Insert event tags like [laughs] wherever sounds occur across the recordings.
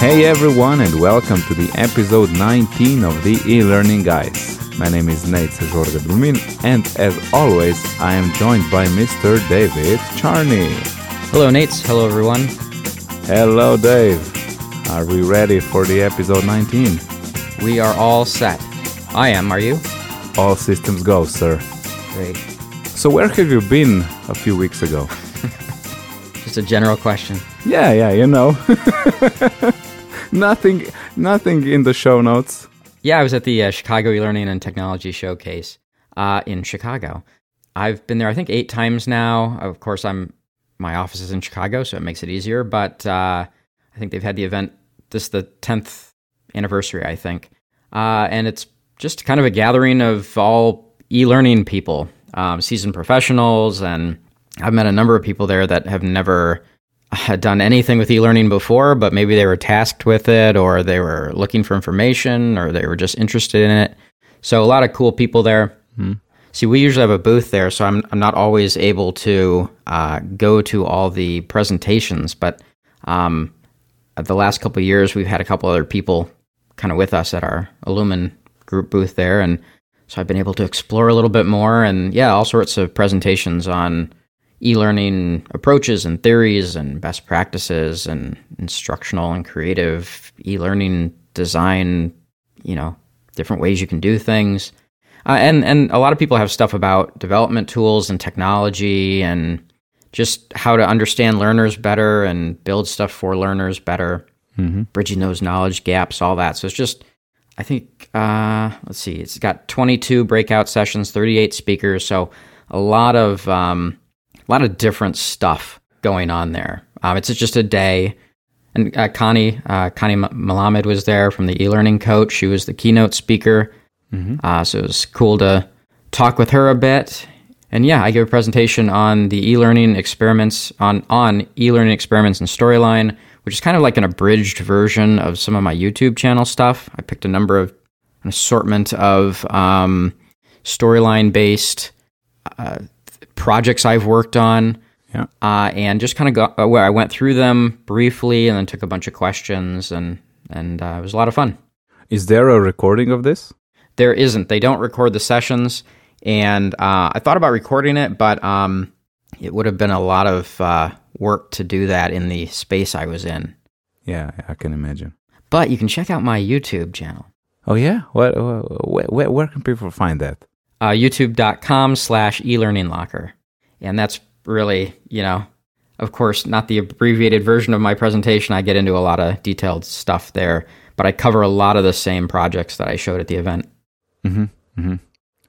Hey everyone, and welcome to the episode 19 of the e-learning guys. My name is Nejc Žorga Blumen, and as always, I am joined by Mr. David Charney. Hello, Nate. Hello, everyone. Hello, Dave. Are we ready for the episode 19? We are all set. I am. Are you? All systems go, sir. Great. So, where have you been a few weeks ago? [laughs] Just a general question. Yeah, yeah, you know. [laughs] nothing, nothing in the show notes. Yeah, I was at the uh, Chicago e-learning and technology showcase uh, in Chicago. I've been there, I think, eight times now. Of course, I'm my office is in Chicago, so it makes it easier. But uh, I think they've had the event this the tenth anniversary, I think, uh, and it's just kind of a gathering of all e-learning people, um, seasoned professionals, and I've met a number of people there that have never had done anything with e-learning before, but maybe they were tasked with it or they were looking for information or they were just interested in it. So a lot of cool people there. Mm-hmm. See, we usually have a booth there, so I'm, I'm not always able to uh, go to all the presentations. But um, the last couple years, we've had a couple other people kind of with us at our Illumin group booth there, and so I've been able to explore a little bit more. And yeah, all sorts of presentations on e-learning approaches and theories and best practices and instructional and creative e-learning design you know different ways you can do things. Uh, and and a lot of people have stuff about development tools and technology and just how to understand learners better and build stuff for learners better. Mm-hmm. bridging those knowledge gaps all that. So it's just i think uh, let's see it's got 22 breakout sessions 38 speakers. So a lot of um, a lot of different stuff going on there. Um, it's just a day. And uh, Connie, uh, Connie Malamed was there from the e-learning coach. She was the keynote speaker. Mm-hmm. Uh, so it was cool to talk with her a bit. And yeah, I gave a presentation on the e-learning experiments on on e-learning experiments and Storyline, which is kind of like an abridged version of some of my YouTube channel stuff. I picked a number of an assortment of um, Storyline based uh, projects I've worked on. Yeah. Uh, and just kind of got uh, where I went through them briefly and then took a bunch of questions and and uh, it was a lot of fun. Is there a recording of this? There isn't. They don't record the sessions, and uh, I thought about recording it, but um, it would have been a lot of uh, work to do that in the space I was in. Yeah, I can imagine. But you can check out my YouTube channel. Oh yeah, what? Where, where, where can people find that? Uh, youtube.com slash elearninglocker. And that's really, you know, of course, not the abbreviated version of my presentation. I get into a lot of detailed stuff there, but I cover a lot of the same projects that I showed at the event. Mm-hmm. Mm-hmm.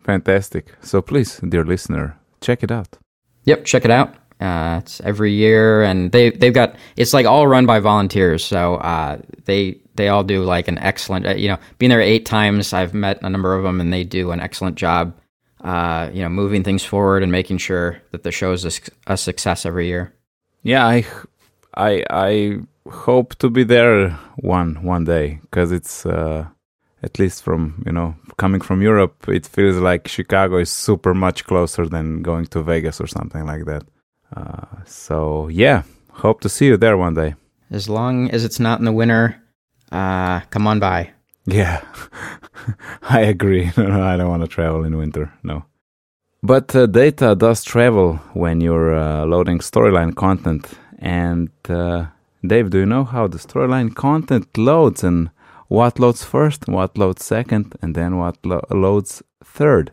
Fantastic. So please, dear listener, check it out. Yep, check it out. Uh, it's every year, and they they've got it's like all run by volunteers. So uh, they they all do like an excellent. Uh, you know, being there eight times, I've met a number of them, and they do an excellent job uh, you know, moving things forward and making sure that the show is a, a success every year. Yeah, I, I, I hope to be there one one day because it's uh, at least from you know coming from Europe, it feels like Chicago is super much closer than going to Vegas or something like that. Uh, so yeah, hope to see you there one day. As long as it's not in the winter, uh, come on by. Yeah, [laughs] I agree. [laughs] No, I don't want to travel in winter. No. But uh, data does travel when you're uh, loading storyline content. And uh, Dave, do you know how the storyline content loads and what loads first, what loads second, and then what lo- loads third?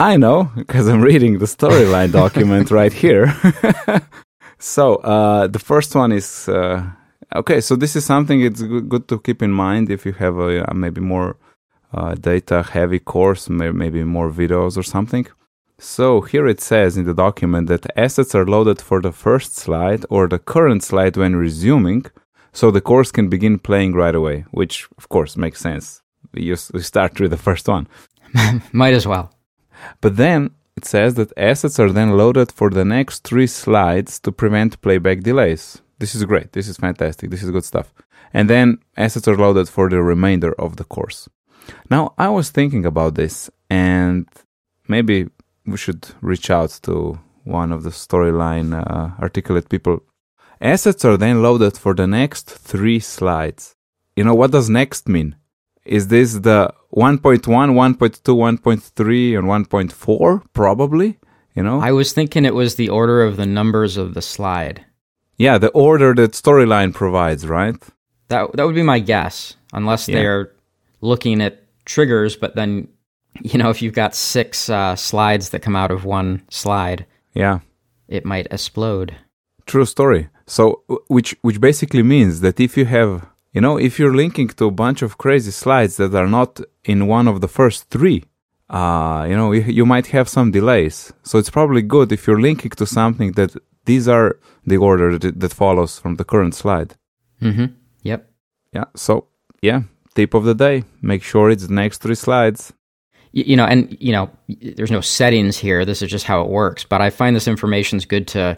I know because I'm reading the storyline document [laughs] right here. so uh, the first one is uh, Okay, so this is something it's good to keep in mind if you have a, maybe more uh, data heavy course, maybe more videos or something. So here it says in the document that assets are loaded for the first slide or the current slide when resuming, so the course can begin playing right away, which of course makes sense. You, you start with the first one. [laughs] Might as well. But then it says that assets are then loaded for the next three slides to prevent playback delays. This is great. This is fantastic. This is good stuff. And then assets are loaded for the remainder of the course. Now, I was thinking about this, and maybe we should reach out to one of the storyline uh, articulate people Assets are then loaded for the next three slides. You know, what does next mean? Is this the 1.1, 1.2, 1.3, and 1.4? Probably, you know? I was thinking it was the order of the numbers of the slide. Yeah, the order that storyline provides, right? That that would be my guess, unless Yeah. they're looking at triggers. But then, you know, if you've got six uh, slides that come out of one slide, Yeah. it might explode. True story. So, which which basically means that if you have, you know, if you're linking to a bunch of crazy slides that are not in one of the first three, uh, you know, you, you might have some delays. So it's probably good if you're linking to something that these are the order that, that follows from the current slide. Mm-hmm. Yep. Yeah. So yeah, tip of the day: make sure it's the next three slides. Y- you know and you know there's no settings here this is just how it works but i find this information is good to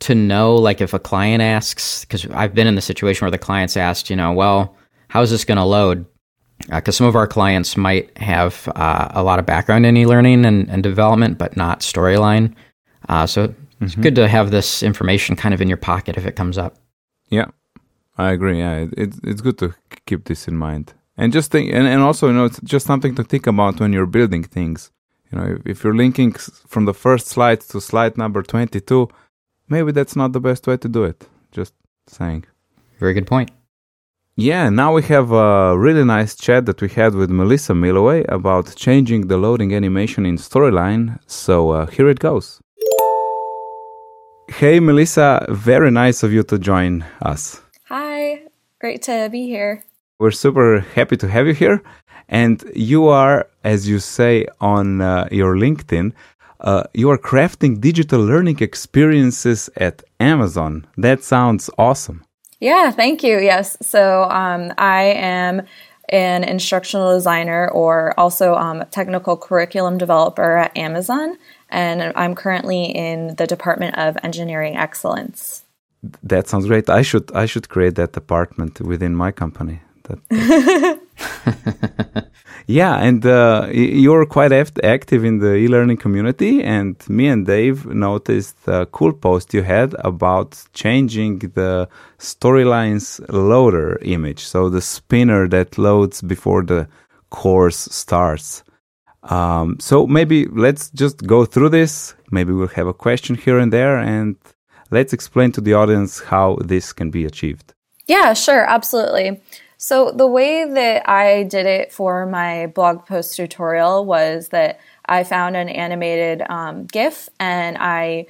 to know like if a client asks because i've been in the situation where the clients asked you know well how's this going to load because some of our clients might have uh, a lot of background in e-learning and, and development but not storyline uh, so it's good to have this information kind of in your pocket if it comes up Yeah, I agree. Yeah, it, it's it's good to keep this in mind, and just think, and, and also you know, it's just something to think about when you're building things. You know, if, if you're linking from the first slide to slide number twenty-two, maybe that's not the best way to do it. Just saying. very good point Yeah, now we have a really nice chat that we had with Melissa Milloway about changing the loading animation in Storyline. So uh, here it goes. Hey, Melissa, very nice of you to join us. Hi, great to be here. We're super happy to have you here. And you are, as you say on uh, your LinkedIn, uh, you are crafting digital learning experiences at Amazon. That sounds awesome. Yeah, thank you. Yes, so um, I am an instructional designer or also um, technical curriculum developer at Amazon, and I'm currently in the Department of Engineering Excellence. That sounds great. I should I should create that department within my company. That, [laughs] [laughs] yeah, and uh, you're quite act- active in the e-learning community. And me and Dave noticed a cool post you had about changing the storylines loader image, so the spinner that loads before the course starts. Um, so maybe let's just go through this. Maybe we'll have a question here and there, and let's explain to the audience how this can be achieved. Yeah, sure, absolutely. So, the way that I did it for my blog post tutorial was that I found an animated um, GIF and I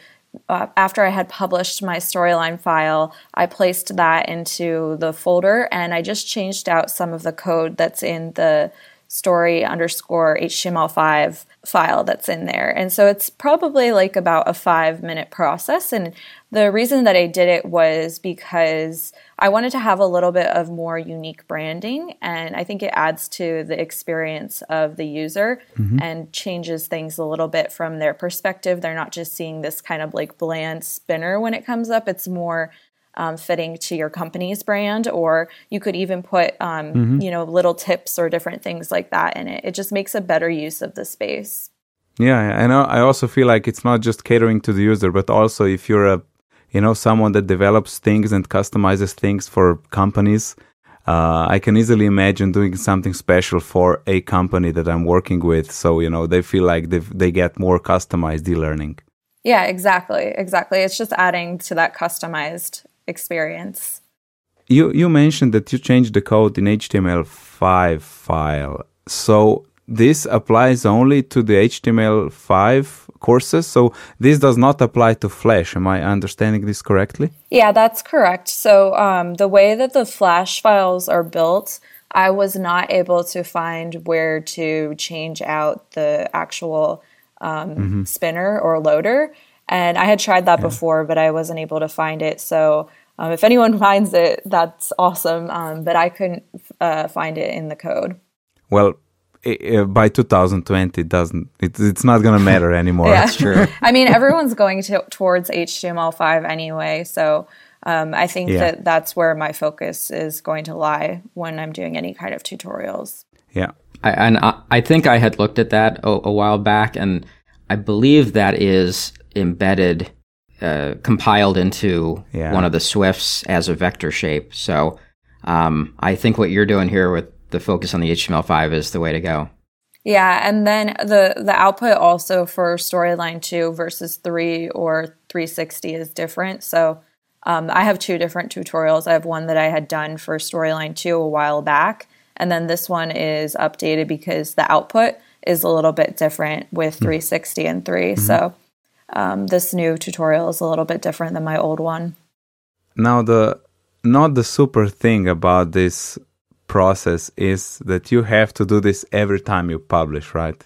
uh, after I had published my storyline file, I placed that into the folder and I just changed out some of the code that's in the story underscore HTML5 file that's in there. And so it's probably like about a five minute process. And the reason that I did it was because I wanted to have a little bit of more unique branding. And I think it adds to the experience of the user mm-hmm. and changes things a little bit from their perspective. They're not just seeing this kind of like bland spinner when it comes up, it's more um, fitting to your company's brand, or you could even put, um, you know, little tips or different things like that in it. It just makes a better use of the space. Yeah, and I also feel like it's not just catering to the user, but also if you're a, you know, someone that develops things and customizes things for companies, uh, I can easily imagine doing something special for a company that I'm working with. So you know, they feel like they they get more customized e-learning. Yeah, exactly. Exactly. It's just adding to that customized experience. You you mentioned that you changed the code in HTML5 file. So this applies only to the HTML5 courses. So this does not apply to Flash. Am I understanding this correctly? Yeah, that's correct. So um, the way that the Flash files are built, I was not able to find where to change out the actual um, spinner or loader. And I had tried that before, but I wasn't able to find it. So um, if anyone [laughs] finds it, that's awesome. Um, but I couldn't uh, find it in the code. Well, i- i- by 2020, it doesn't. It, it's not going to matter [laughs] anymore. Yeah. That's true. [laughs] I mean, everyone's going to, towards HTML5 anyway. So um, I think Yeah. that that's where my focus is going to lie when I'm doing any kind of tutorials. Yeah. I, and I, I think I had looked at that a, a while back, and I believe that is embedded uh, compiled into Yeah. one of the SWFs as a vector shape. So um, I think what you're doing here with the focus on the HTML5 is the way to go. Yeah, and then the the output also for storyline two versus three or 360 is different. So um, I have two different tutorials. I have one that I had done for storyline two a while back, and then this one is updated because the output is a little bit different with 360 and 3. So um, this new tutorial is a little bit different than my old one. Now the not the super thing about this process is that you have to do this every time you publish, right?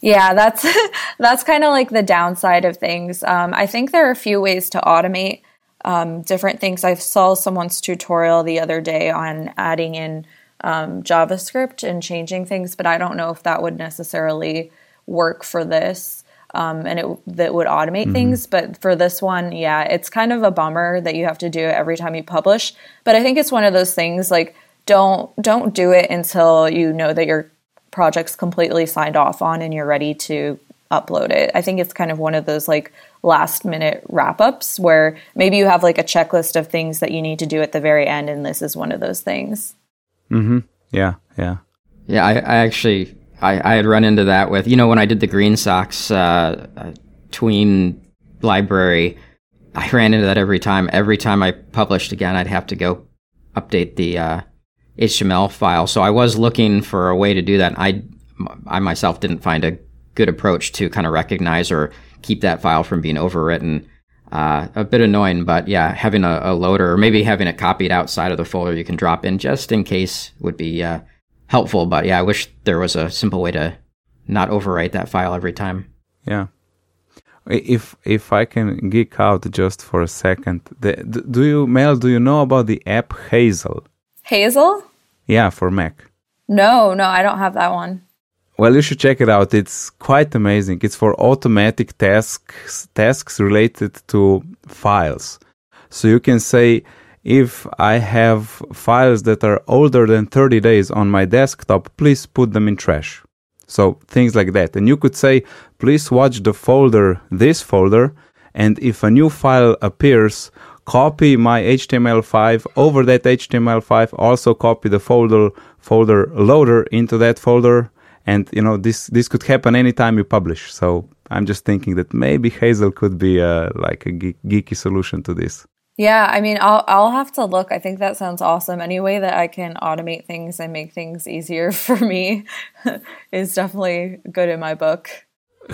Yeah, that's [laughs] that's kind of like the downside of things. Um, I think there are a few ways to automate um, different things. I saw someone's tutorial the other day on adding in um, JavaScript and changing things, but I don't know if that would necessarily work for this. Um, and it that would automate things, but for this one, yeah, it's kind of a bummer that you have to do it every time you publish. But I think it's one of those things like don't don't do it until you know that your project's completely signed off on and you're ready to upload it. I think it's kind of one of those like last minute wrap ups where maybe you have like a checklist of things that you need to do at the very end, and this is one of those things. Mm-hmm. Yeah, yeah. Yeah, I, I actually I, I had run into that with you know when I did the GreenSock uh, uh, tween library, I ran into that every time. Every time I published again, I'd have to go update the uh, HTML file. So I was looking for a way to do that. I I myself didn't find a good approach to kind of recognize or keep that file from being overwritten. Uh, a bit annoying, but yeah, having a, a loader or maybe having it copied outside of the folder you can drop in just in case would be uh, helpful. But yeah, I wish there was a simple way to not overwrite that file every time. Yeah. If if I can geek out just for a second, the, do you Mel? Do you know about the app Hazel? Hazel? Yeah, for Mac. No, no, I don't have that one. Well, you should check it out. It's quite amazing. It's for automatic tasks tasks related to files. So you can say if I have files that are older than 30 days on my desktop, please put them in trash. So things like that. And you could say, please watch the folder, this folder, and if a new file appears, copy my HTML5 over that HTML5, also copy the folder folder loader into that folder. And you know this this could happen anytime you publish. So I'm just thinking that maybe Hazel could be uh, like a ge- geeky solution to this. Yeah, I mean, I'll I'll have to look. I think that sounds awesome. Any way that I can automate things and make things easier [laughs] for me [laughs] is definitely good in my book.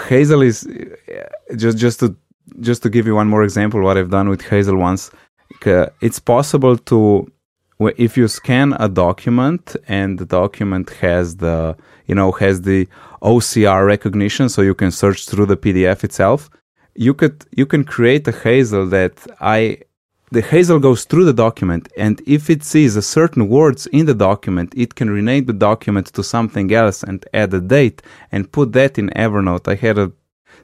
Hazel is uh, just just to just to give you one more example what I've done with Hazel once. It's possible to if you scan a document and the document has the you know has the OCR recognition, so you can search through the PDF itself. You could you can create a Hazel that I the Hazel goes through the document, and if it sees a certain words in the document, it can rename the document to something else and add a date and put that in Evernote. I had a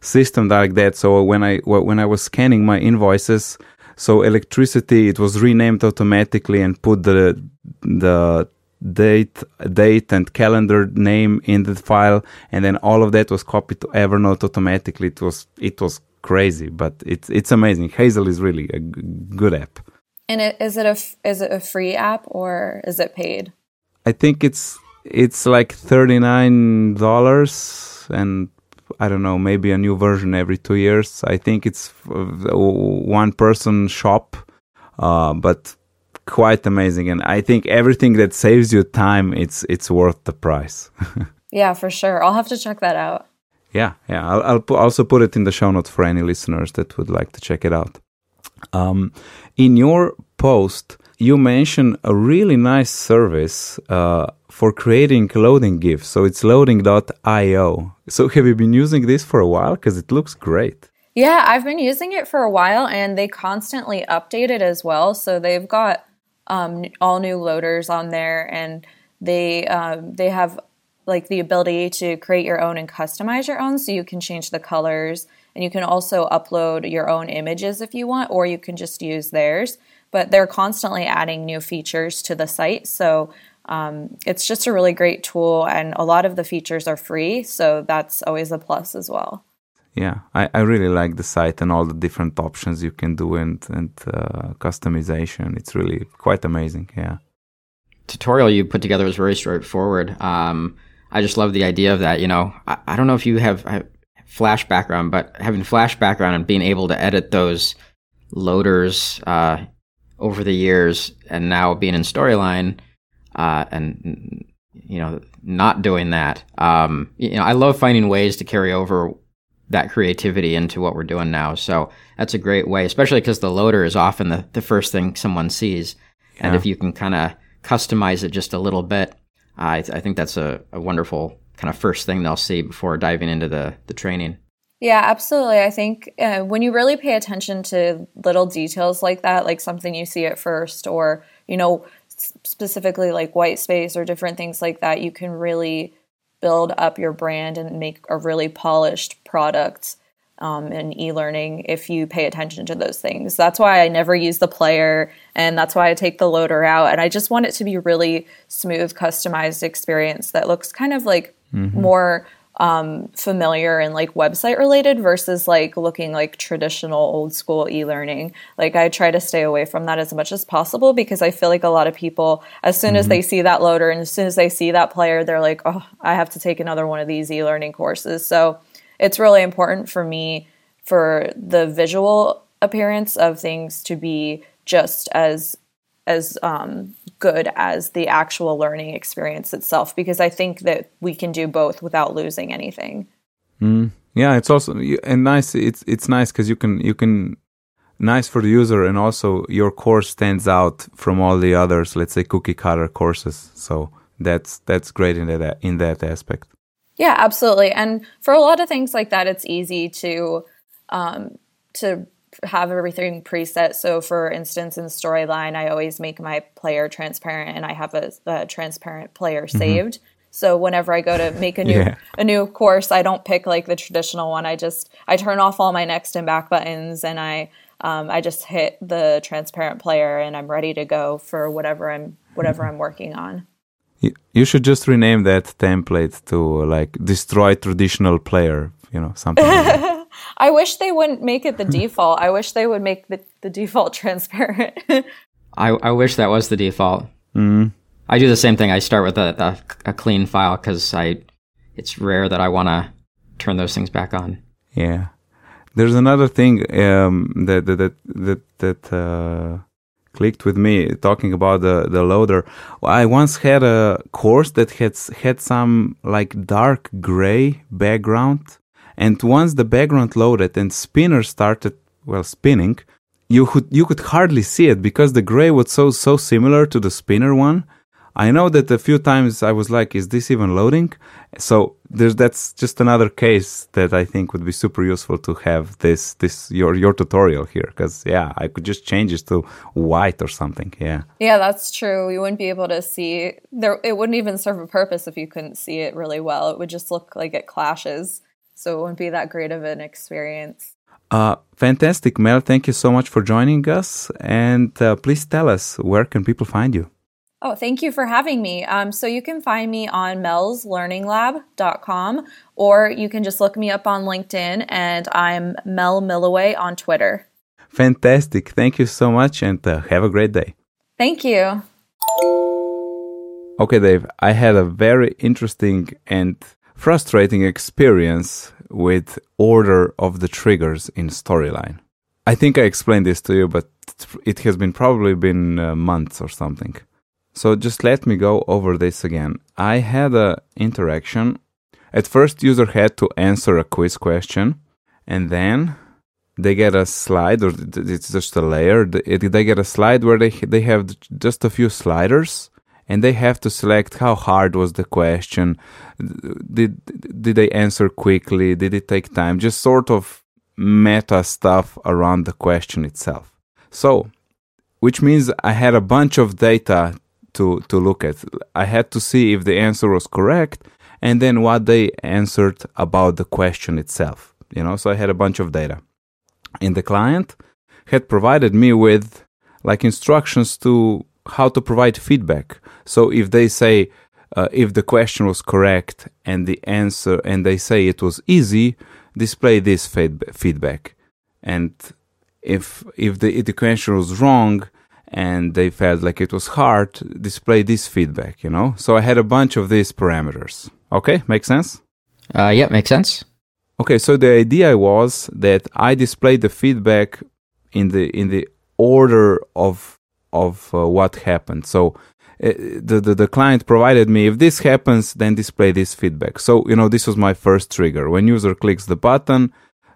system like that. So when I when I was scanning my invoices, so electricity it was renamed automatically and put the the date date and calendar name in the file, and then all of that was copied to Evernote automatically. It was it was crazy, but it's it's amazing. Hazel is really a g- good app. And it, is it a f- is it a free app or is it paid? I think it's it's like thirty nine dollars and I don't know maybe a new version every two years. I think it's one person shop, uh, but quite amazing. And I think everything that saves you time, it's it's worth the price. [laughs] Yeah, for sure. I'll have to check that out. Yeah, yeah. I'll, I'll pu- also put it in the show notes for any listeners that would like to check it out. Um, in your post, you mention a really nice service uh, for creating loading GIFs. So it's loading.io. So [laughs] have you been using this for a while? Because it looks great. Yeah, I've been using it for a while and they constantly update it as well. So they've got um, all new loaders on there and they um, they have like the ability to create your own and customize your own so you can change the colors and you can also upload your own images if you want or you can just use theirs but they're constantly adding new features to the site so um, it's just a really great tool and a lot of the features are free so that's always a plus as well yeah, I, I really like the site and all the different options you can do and and uh, customization. It's really quite amazing. Yeah. Tutorial you put together was very straightforward. Um, I just love the idea of that. You know, I, I don't know if you have, Flash background, but having Flash background and being able to edit those loaders uh, over the years, and now being in Storyline, uh, and you know, not doing that. Um, you know, I love finding ways to carry over that creativity into what we're doing now. So that's a great way, especially because the loader is often the, the first thing someone sees. And if you can kind of customize it just a little bit, I, th- I think that's a, a wonderful kind of first thing they'll see before diving into the, the training. Yeah, absolutely. I think uh, when you really pay attention to little details like that, like something you see at first, or, you know, specifically like white space or different things like that, you can really build up your brand and make a really polished product um, in e-learning if you pay attention to those things. That's why I never use the player, and that's why I take the loader out. And I just want it to be really smooth, customized experience that looks kind of like mm-hmm. more um, familiar and like website related versus like looking like traditional old school e-learning like i try to stay away from that as much as possible because i feel like a lot of people as soon mm-hmm. as they see that loader and as soon as they see that player they're like oh i have to take another one of these e-learning courses so it's really important for me for the visual appearance of things to be just as as um, good as the actual learning experience itself because I think that we can do both without losing anything. Mm. Yeah, it's also and nice. It's it's nice because you can you can nice for the user and also your course stands out from all the others. Let's say cookie cutter courses. So that's that's great in that in that aspect. Yeah, absolutely. And for a lot of things like that, it's easy to um, to have everything preset. So, for instance, in Storyline, I always make my player transparent, and I have a, a transparent player mm-hmm. saved. So whenever I go to make a new yeah. a new course, I don't pick like the traditional one. I just I turn off all my next and back buttons, and I um, I just hit the transparent player, and I'm ready to go for whatever I'm whatever I'm working on. You should just rename that template to like destroy traditional player, you know, something. Like [laughs] I wish they wouldn't make it the default. I wish they would make the, the default [laughs] transparent. I, I wish that was the default. Mm. I do the same thing. I start with a, a, a clean file because I it's rare that I want to turn those things back on. Yeah. There's another thing um, that that that that uh, clicked with me talking about the the loader. I once had a course that had had some like dark gray background and once the background loaded and spinner started, well, spinning, you could, you could hardly see it because the gray was so, so similar to the spinner one. I know that a few times I was like, is this even loading? So there's, that's just another case that I think would be super useful to have this, this, your, your tutorial here. Cause yeah, I could just change it to white or something. Yeah. Yeah, that's true. You wouldn't be able to see there. It wouldn't even serve a purpose if you couldn't see it really well. It would just look like it clashes so it wouldn't be that great of an experience. Uh, fantastic, Mel. Thank you so much for joining us. And uh, please tell us where can people find you? Oh, thank you for having me. Um, so you can find me on melslearninglab.com or you can just look me up on LinkedIn and I'm Mel Milloway on Twitter. Fantastic. Thank you so much and uh, have a great day. Thank you. Okay, Dave, I had a very interesting and frustrating experience with order of the triggers in storyline. I think I explained this to you, but it has been probably been uh, months or something. So just let me go over this again. I had an interaction. At first, user had to answer a quiz question, and then they get a slide, or it's just a layer. They get a slide where they they have just a few sliders, and they have to select how hard was the question did did they answer quickly did it take time just sort of meta stuff around the question itself so which means i had a bunch of data to to look at i had to see if the answer was correct and then what they answered about the question itself you know so i had a bunch of data and the client had provided me with like instructions to how to provide feedback. So if they say uh, if the question was correct and the answer, and they say it was easy, display this feedback. And if if the, if the question was wrong and they felt like it was hard, display this feedback. You know. So I had a bunch of these parameters. Okay, make sense. Uh, yeah, makes sense. Okay, so the idea was that I displayed the feedback in the in the order of of uh, what happened. So uh, the, the the client provided me if this happens, then display this feedback. So you know this was my first trigger. When user clicks the button,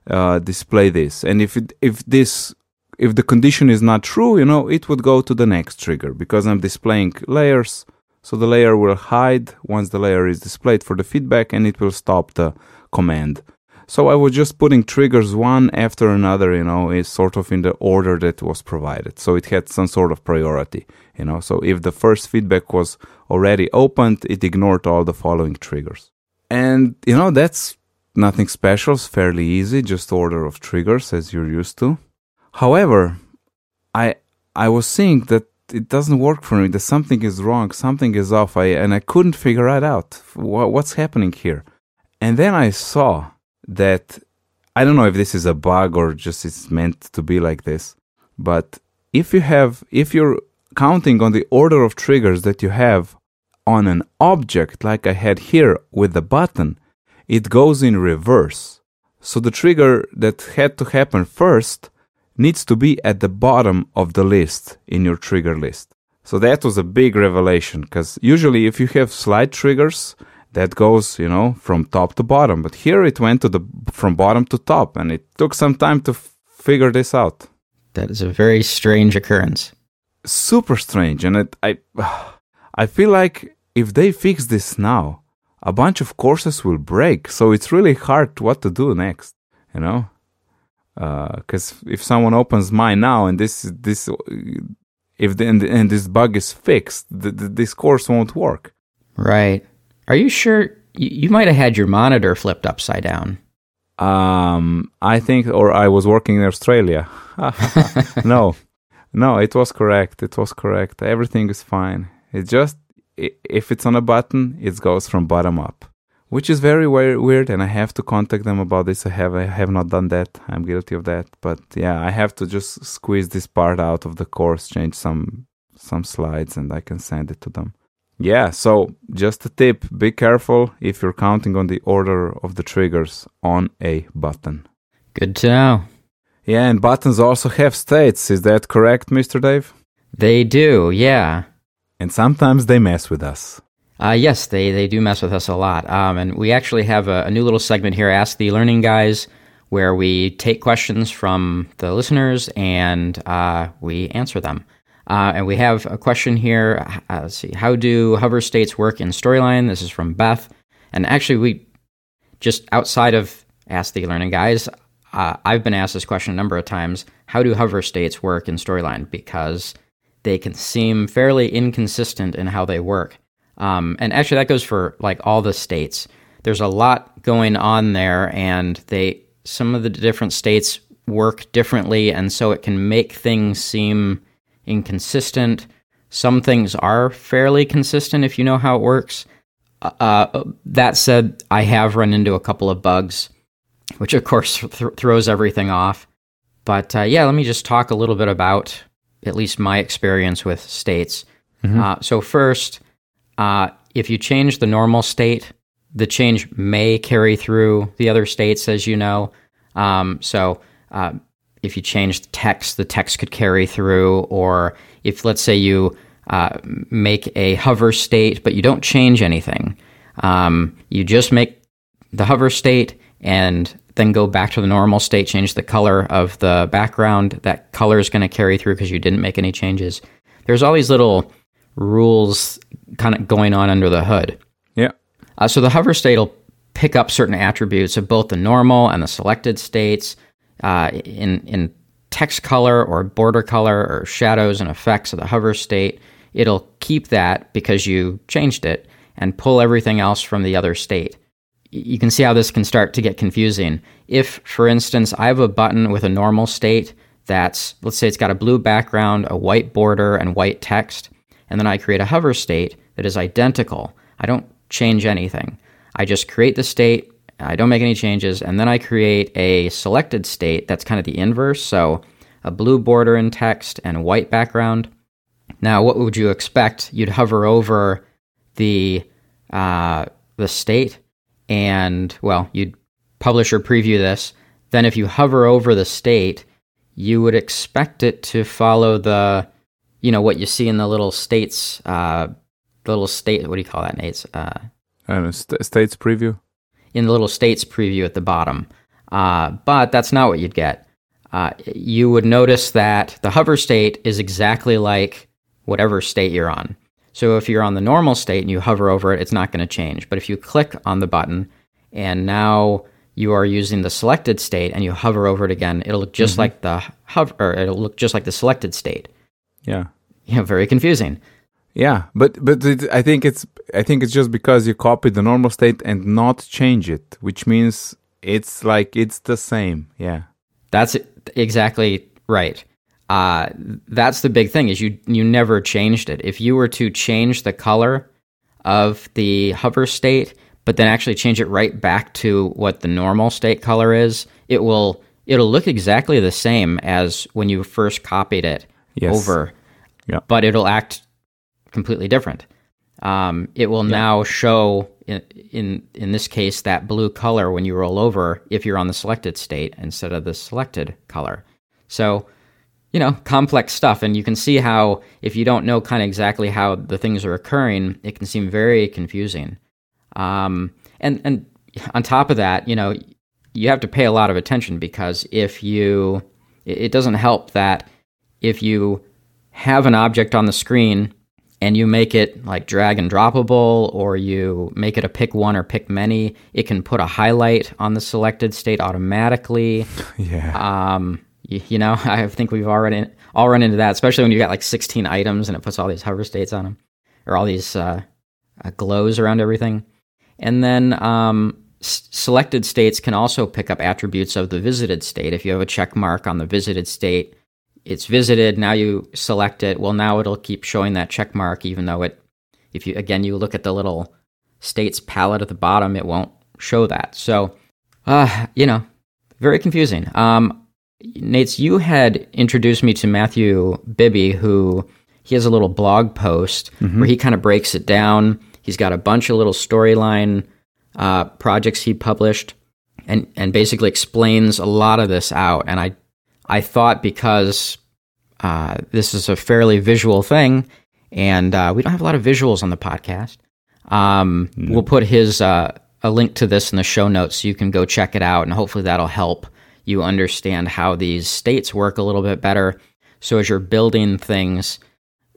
uh, display this, and if it, if this if the condition is not true, you know it would go to the next trigger because I'm displaying layers. So the layer will hide once the layer is displayed for the feedback, and it will stop the command. So I was just putting triggers one after another, you know, is sort of in the order that was provided. So it had some sort of priority, you know. So if the first feedback was already opened, it ignored all the following triggers. And, you know, that's nothing special, it's fairly easy, just order of triggers as you're used to. However, I I was seeing that it doesn't work for me. That something is wrong, something is off, I, and I couldn't figure it out. What, what's happening here? And then I saw that I don't know if this is a bug or just it's meant to be like this, but if you have if you're counting on the order of triggers that you have on an object like I had here with the button, it goes in reverse. So the trigger that had to happen first needs to be at the bottom of the list in your trigger list. So that was a big revelation because usually if you have slide triggers, that goes, you know, from top to bottom. But here it went to the from bottom to top, and it took some time to f- figure this out. That is a very strange occurrence. Super strange, and it, I, I feel like if they fix this now, a bunch of courses will break. So it's really hard what to do next, you know, because uh, if someone opens mine now and this this if the, and, and this bug is fixed, the, the, this course won't work. Right. Are you sure you, you might have had your monitor flipped upside down? Um, I think, or I was working in Australia. [laughs] no, no, it was correct. It was correct. Everything is fine. It just if it's on a button, it goes from bottom up, which is very weird. And I have to contact them about this. I have I have not done that. I'm guilty of that. But yeah, I have to just squeeze this part out of the course, change some some slides, and I can send it to them. Yeah, so just a tip be careful if you're counting on the order of the triggers on a button. Good to know. Yeah, and buttons also have states. Is that correct, Mr. Dave? They do, yeah. And sometimes they mess with us. Uh, yes, they, they do mess with us a lot. Um, and we actually have a, a new little segment here, Ask the Learning Guys, where we take questions from the listeners and uh, we answer them. Uh, and we have a question here. Uh, let's see. How do hover states work in Storyline? This is from Beth. And actually, we just outside of Ask the Learning Guys, uh, I've been asked this question a number of times. How do hover states work in Storyline? Because they can seem fairly inconsistent in how they work. Um, and actually, that goes for like all the states. There's a lot going on there, and they some of the different states work differently, and so it can make things seem inconsistent. Some things are fairly consistent if you know how it works. Uh, uh, that said, I have run into a couple of bugs, which of course th- throws everything off. But uh, yeah, let me just talk a little bit about at least my experience with states. Mm-hmm. Uh, so, first, uh, if you change the normal state, the change may carry through the other states, as you know. Um, so, uh, if you change the text, the text could carry through. Or if, let's say, you uh, make a hover state, but you don't change anything, um, you just make the hover state and then go back to the normal state, change the color of the background. That color is going to carry through because you didn't make any changes. There's all these little rules kind of going on under the hood. Yeah. Uh, so the hover state will pick up certain attributes of both the normal and the selected states uh, in in text color or border color or shadows and effects of the hover state. It'll keep that because you changed it and pull everything else from the other state. You can see how this can start to get confusing. If, for instance, I have a button with a normal state that's, let's say it's got a blue background, a white border, and white text, and then I create a hover state that is identical, I don't change anything. I just create the state, I don't make any changes, and then I create a selected state that's kind of the inverse. So a blue border in text and white background. Now, what would you expect? You'd hover over the uh, the state, and well, you'd publish or preview this. Then, if you hover over the state, you would expect it to follow the, you know, what you see in the little states, uh, little state. What do you call that, Nejc? Uh, st- states preview. In the little states preview at the bottom, uh, but that's not what you'd get. Uh, you would notice that the hover state is exactly like whatever state you're on. So if you're on the normal state and you hover over it, it's not going to change. But if you click on the button and now you are using the selected state and you hover over it again, it'll look just mm-hmm. like the hover, or it'll look just like the selected state. Yeah. Know, very confusing. Yeah, but but it, I think it's I think it's just because you copied the normal state and not change it, which means it's like it's the same. Yeah. That's exactly right. Uh, that's the big thing is you you never changed it. If you were to change the color of the hover state, but then actually change it right back to what the normal state color is, it will it'll look exactly the same as when you first copied it yes. over. Yeah. But it'll act completely different. Um, it will yeah. now show in, in in this case that blue color when you roll over if you're on the selected state instead of the selected color. So, you know, complex stuff, and you can see how if you don't know kind of exactly how the things are occurring, it can seem very confusing. Um, and and on top of that, you know, you have to pay a lot of attention because if you, it doesn't help that if you have an object on the screen and you make it like drag and droppable or you make it a pick one or pick many, it can put a highlight on the selected state automatically. [laughs] Yeah. Um, you, you know, [laughs] I think we've already all run into that, especially when you got like 16 items and it puts all these hover states on them or all these uh, uh, glows around everything. And then um, s- selected states can also pick up attributes of the visited state. If you have a check mark on the visited state, it's visited. Now you select it. Well, now it'll keep showing that check mark, even though it, if you again you look at the little states palette at the bottom, it won't show that. So, uh, you know, very confusing. Um, Nejc, you had introduced me to Matthew Bibby, who he has a little blog post mm-hmm. where he kind of breaks it down. He's got a bunch of little storyline uh, projects he published, and and basically explains a lot of this out. And I I thought because uh, this is a fairly visual thing, and uh, we don't have a lot of visuals on the podcast. Um, no. We'll put his uh, a link to this in the show notes so you can go check it out, and hopefully that'll help you understand how these states work a little bit better. So as you're building things,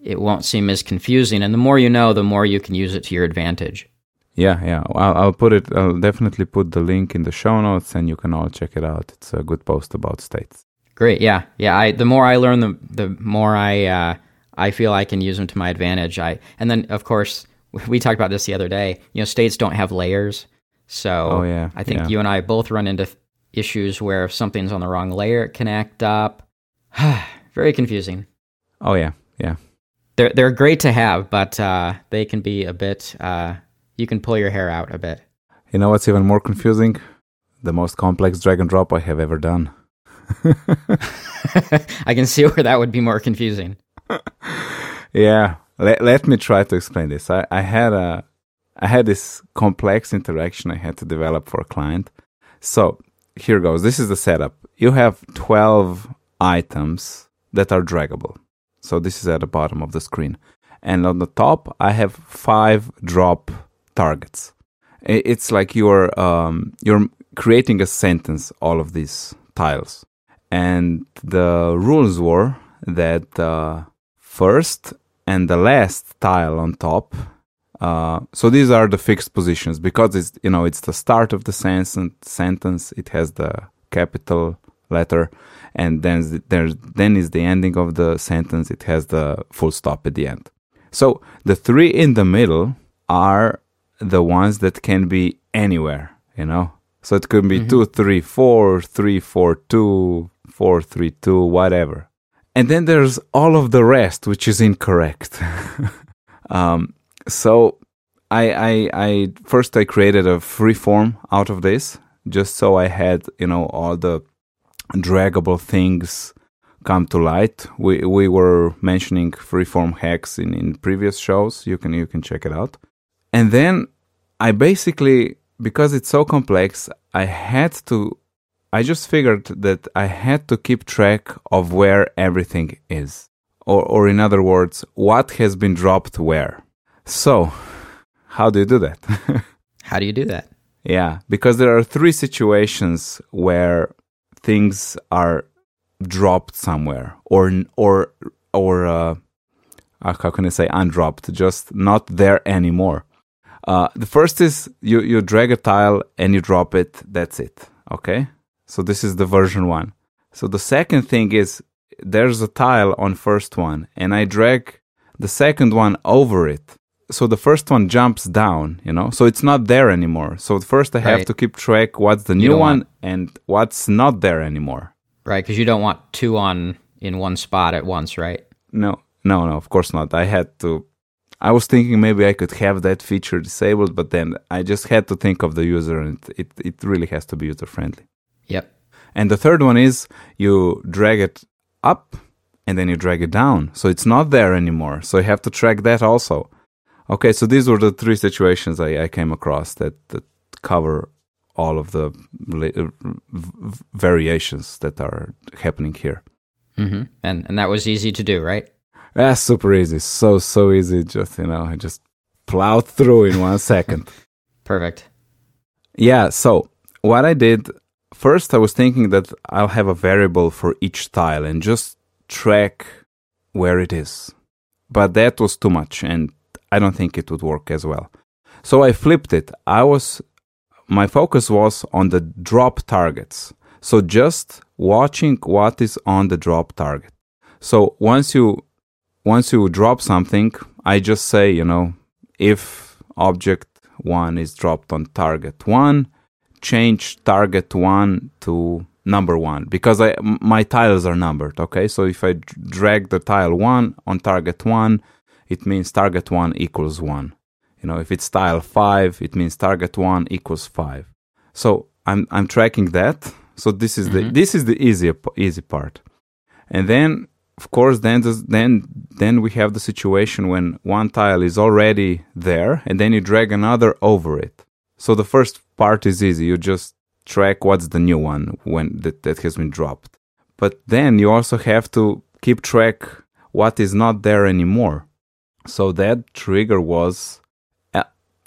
it won't seem as confusing, and the more you know, the more you can use it to your advantage. Yeah, yeah. I'll, I'll put it. I'll definitely put the link in the show notes, and you can all check it out. It's a good post about states. Great. Yeah. Yeah. I the more I learn, the the more I uh, I feel I can use them to my advantage. I and then of course [laughs] we talked about this the other day. You know, states don't have layers, so oh, yeah. I think yeah. you and I both run into issues where if something's on the wrong layer, it can act up. [sighs] Very confusing. Oh yeah, yeah. They're they're great to have, but uh, they can be a bit. Uh, you can pull your hair out a bit. You know what's even more confusing? The most complex drag and drop I have ever done. [laughs] I can see where that would be more confusing. yeah, let, let me try to explain this. I, I had a I had this complex interaction I had to develop for a client. So here goes. This is the setup. You have 12 items that are draggable. So this is at the bottom of the screen. And on the top, I have five drop targets. It's like you're um, you're creating a sentence. All of these tiles and the rules were that the first and the last tile on top uh, so these are the fixed positions because it's you know it's the start of the sentence sentence it has the capital letter and then there's then is the ending of the sentence it has the full stop at the end so the three in the middle are the ones that can be anywhere you know so it could be mm-hmm. two, three, four, three, four, two, four, three, two, whatever. And then there's all of the rest, which is incorrect. [laughs] um, so I, I, I first I created a free form out of this, just so I had you know all the draggable things come to light. We we were mentioning freeform hacks in, in previous shows. You can you can check it out. And then I basically because it's so complex, I had to I just figured that I had to keep track of where everything is. Or or in other words, what has been dropped where. So, how do you do that? [laughs] How do you do that? Yeah, because there are three situations where things are dropped somewhere or or or uh, uh, how can I say undropped, just not there anymore. Uh, the first is you you drag a tile and you drop it. That's it. Okay, so this is the version one. So the second thing is there's a tile on first one, and I drag the second one over it. So the first one jumps down, you know. So it's not there anymore. So first I have Right. to keep track what's the new one want- and what's not there anymore. Right? Because you don't want two on in one spot at once, right? No, no, no, of course not. I had to. I was thinking maybe I could have that feature disabled, but then I just had to think of the user, and it, it really has to be user friendly. Yep. And the third one is you drag it up and then you drag it down. So it's not there anymore. So you have to track that also. Okay, so these were the three situations I, I came across that, that cover all of the uh, variations that are happening here. hmm And and that was easy to do, right? That's super easy. So, so easy. Just, you know, I just plowed through in one second. [laughs] Perfect. Yeah, so what I did first, I was thinking that I'll have a variable for each tile and just track where it is. But that was too much, and I don't think it would work as well. So I flipped it. I was, my focus was on the drop targets. So just watching what is on the drop target. So once you, once you drop something, I just say, you know, if object one is dropped on target one, change target one to number one because I my tiles are numbered. Okay, so if I drag the tile one on target one, it means target one equals one. You know, if it's tile five, it means target one equals five. So I'm I'm tracking that. So this is the mm-hmm. this is the easy easy part, and then of course then then then we have the situation when one tile is already there and then you drag another over it so the first part is easy. You just track what's the new one when that, that has been dropped. But then you also have to keep track what is not there anymore. So that trigger was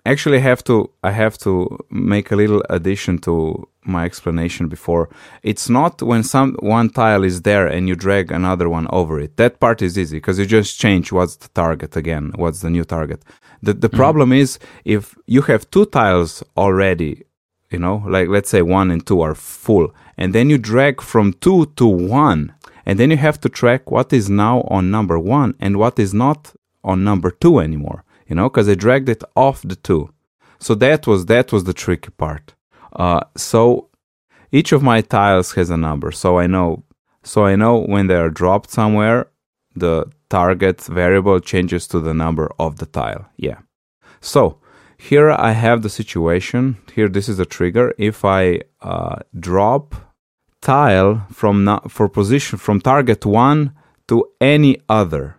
actually I have to I have to make a little addition to my explanation before. It's not when some one tile is there and you drag another one over it. That part is easy because you just change what's the target again, what's the new target. The the mm-hmm. problem is if you have two tiles already, you know, like let's say one and two are full, and then you drag from two to one, and then you have to track what is now on number one and what is not on number two anymore you know because i dragged it off the two. So that was that was the tricky part. Uh, so each of my tiles has a number. So i know so i know when they are dropped somewhere the target variable changes to the number of the tile. Yeah. So here i have the situation. Here this is a trigger. If i uh, drop tile from no- for position from target 1 to any other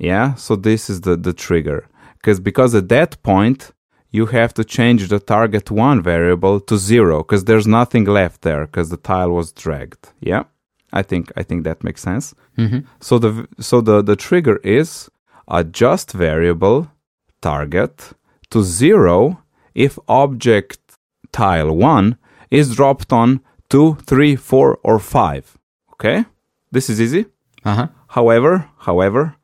yeah? So this is the the trigger because because at that point you have to change the target 1 variable to 0 because there's nothing left there because the tile was dragged. Yeah? I think i think that makes sense. Hmm so the so the the trigger is adjust variable target to 0 if object tile 1 is dropped on 2 3 4 or 5 okay? This is easy. Uh huh. However, however,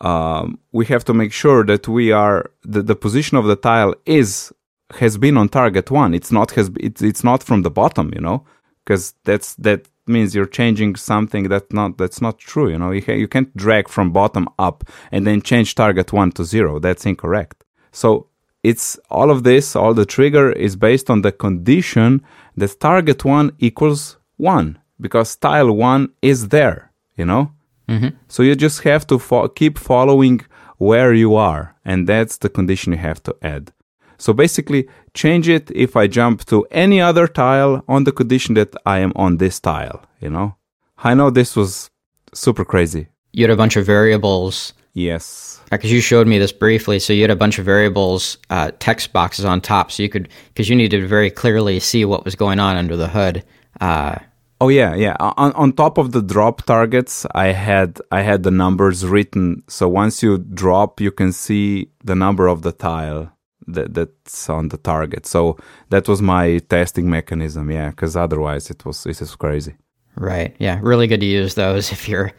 um, we have to make sure that we are the, the position of the tile is has been on target one. It's not has it's it's not from the bottom, you know, because that's that means you're changing something that not that's not true. You know, you you can't drag from bottom up and then change target one to zero. That's incorrect. So it's all of this. All the trigger is based on the condition that target one equals one because tile one is there. You know. Hmm So you just have to fo- keep following where you are, and that's the condition you have to add. So basically, change it if I jump to any other tile on the condition that I am on this tile, you know? I know this was super crazy. You had a bunch of variables. Yes. Because you showed me this briefly. So you had a bunch of variables, uh, text boxes on top. So you could, because you needed to very clearly see what was going on under the hood. Uh, Oh yeah, yeah. On on top of the drop targets, I had I had the numbers written. So once you drop, you can see the number of the tile that that's on the target. So that was my testing mechanism. Yeah, because otherwise it was it is crazy. Right. Yeah. Really good to use those if you're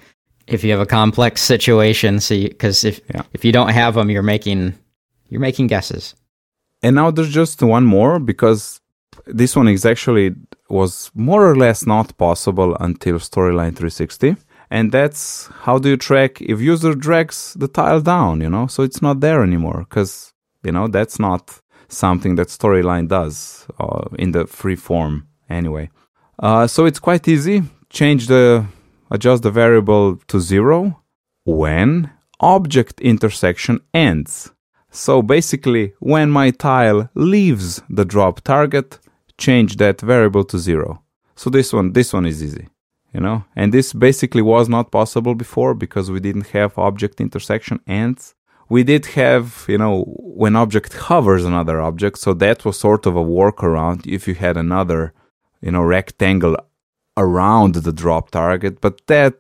if you have a complex situation. So because if Yeah. if you don't have them, you're making you're making guesses. And now there's just one more because this one is actually was more or less not possible until Storyline 360. And that's how do you track if user drags the tile down, you know? So it's not there anymore because, you know, that's not something that Storyline does uh, in the free form anyway. Uh, so it's quite easy. Change the, adjust the variable to zero when object intersection ends. So basically, when my tile leaves the drop target, change that variable to zero. So this one, this one is easy, you know, and this basically was not possible before because we didn't have object intersection ends. We did have, you know, when object hovers another object, so that was sort of a workaround if you had another, you know, rectangle around the drop target, but that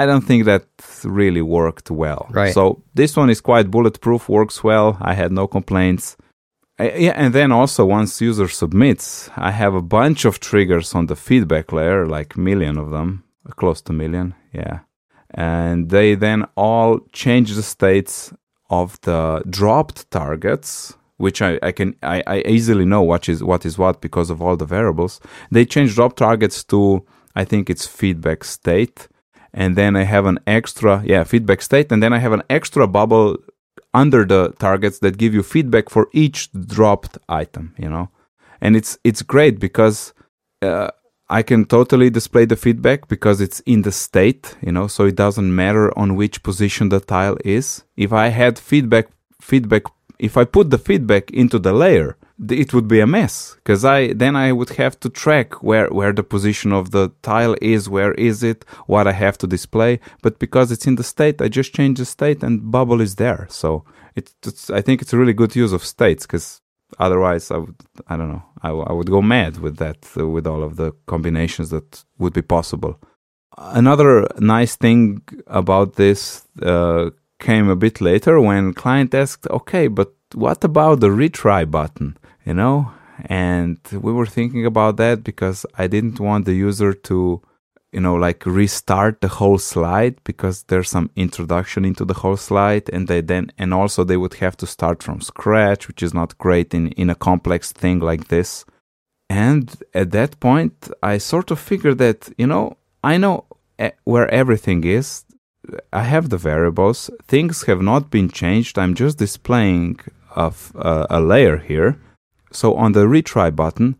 I don't think that really worked well. Right. So this one is quite bulletproof, works well. I had no complaints. I- yeah, and then also once user submits, I have a bunch of triggers on the feedback layer, like million of them, uh, close to million, yeah. And they then all change the states of the dropped targets, which I, I can I, I easily know what is what is what because of all the variables. They change drop targets to I think it's feedback state, and then I have an extra yeah feedback state, and then I have an extra bubble under the targets that give you feedback for each dropped item. You know, and it's it's great because. Uh, I can totally display the feedback because it's in the state, you know, so it doesn't matter on which position the tile is. If I had feedback, feedback, if I put the feedback into the layer, it would be a mess because I then I would have to track where where the position of the tile is, where is it, what I have to display. But because it's in the state, I just change the state and bubble is there. So it's, it's I think it's a really good use of states because otherwise I would I don't know I, I would go mad with that uh, with all of the combinations that would be possible. Another nice thing about this uh, came a bit later when client asked, "Okay, but what about the retry button?" You know, and we were thinking about that because I didn't want the user to you know like restart the whole slide because there's some introduction into the whole slide and they then and also they would have to start from scratch which is not great in in a complex thing like this. And at that point i sort of figured that you know i know where everything is. I have the variables. Things have not been changed. I'm just displaying a layer here so on the retry button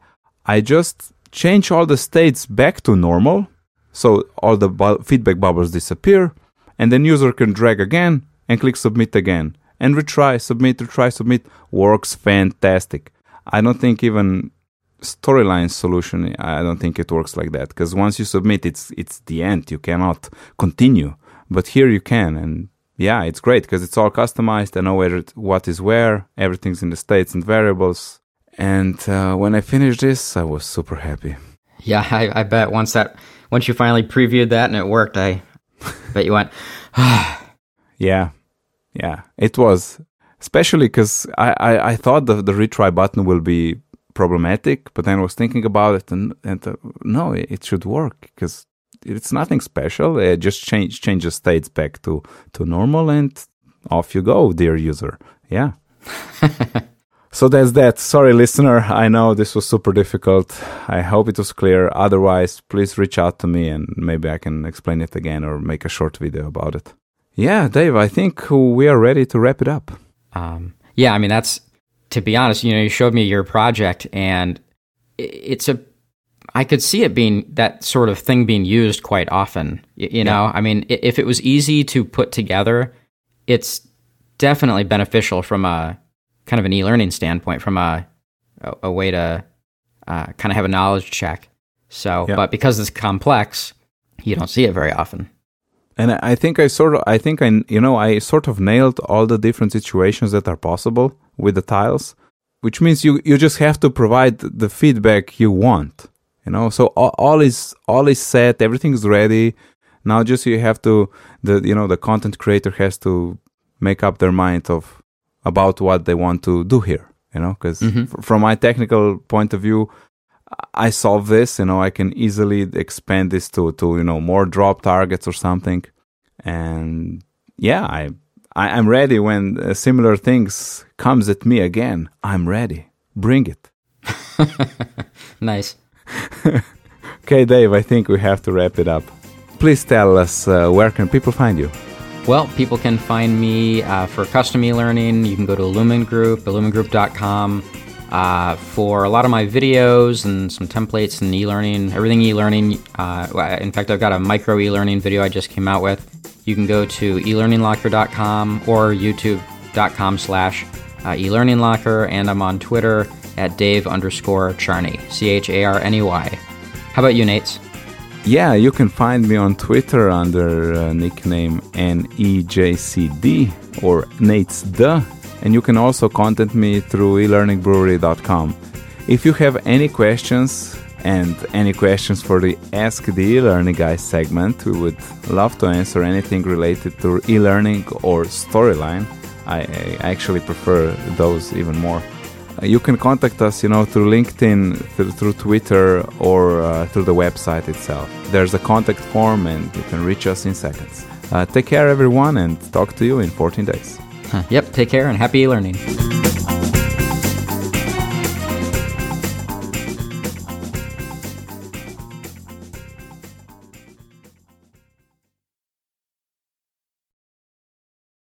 i just change all the states back to normal so all the bu- feedback bubbles disappear, and then user can drag again and click submit again and retry, submit, retry, submit. Works fantastic. I don't think even storyline solution. I don't think it works like that because once you submit, it's it's the end. You cannot continue. But here you can, and yeah, it's great because it's all customized. I know where it, what is where. Everything's in the states and variables. And uh, when I finished this, I was super happy. Yeah, I, I bet once that once you finally previewed that and it worked, I [laughs] bet you went, [sighs] Yeah, yeah, it was especially because I, I, I thought the the retry button will be problematic, but then I was thinking about it and and uh, no, it, it should work because it's nothing special. It just change change the states back to to normal and off you go, dear user. Yeah. [laughs] So that's that. Sorry, listener. I know this was super difficult. I hope it was clear. Otherwise, please reach out to me and maybe I can explain it again or make a short video about it. Yeah, Dave, I think we are ready to wrap it up. um, yeah. I mean, that's to be honest. You know, you showed me your project, and it's a. I could see it being that sort of thing being used quite often. Y- You know, I mean, if it was easy to put together, it's definitely beneficial from a kind of an e-learning standpoint from a a, a way to uh, kind of have a knowledge check. So, but because it's complex, you don't see it very often. And I I think I sort of, I think I, you know, I sort of nailed all the different situations that are possible with the tiles, which means you, you just have to provide the feedback you want, you know. So all, all is all is set, everything's ready. Now just you have to, the you know, the content creator has to make up their mind of about what they want to do here, you know, because Mhm. from my technical point of view, I solve this, you know, I can easily expand this to, to you know, more drop targets or something. And yeah, I, I I'm ready when uh, similar things comes at me again. I'm ready. Bring it. [laughs] Nice. [laughs] Okay, Dave, I think we have to wrap it up. Please tell us uh, where can people find you? Well, people can find me uh, for custom e-learning. You can go to Illumin Group, illumingroup.com. Uh, for a lot of my videos and some templates and e-learning, everything e-learning. Uh, in fact, I've got a micro e-learning video I just came out with. You can go to elearninglocker.com or youtube.com slash uh, elearninglocker, and I'm on Twitter at Dave underscore Charney, C-H-A-R-N-E-Y. How about you, Nejc? Yeah, you can find me on Twitter under uh, nickname NEJCD or Nejc Duh, and you can also contact me through elearningbrewery.com. If you have any questions and any questions for the Ask the E-Learning Guy segment, we would love to answer anything related to e-learning or storyline. I, I actually prefer those even more. You can contact us, you know, through LinkedIn, through, through Twitter, or uh, through the website itself. There's a contact form, and you can reach us in seconds. Uh, take care, everyone, and talk to you in 14 days. Yep, take care and happy e-learning.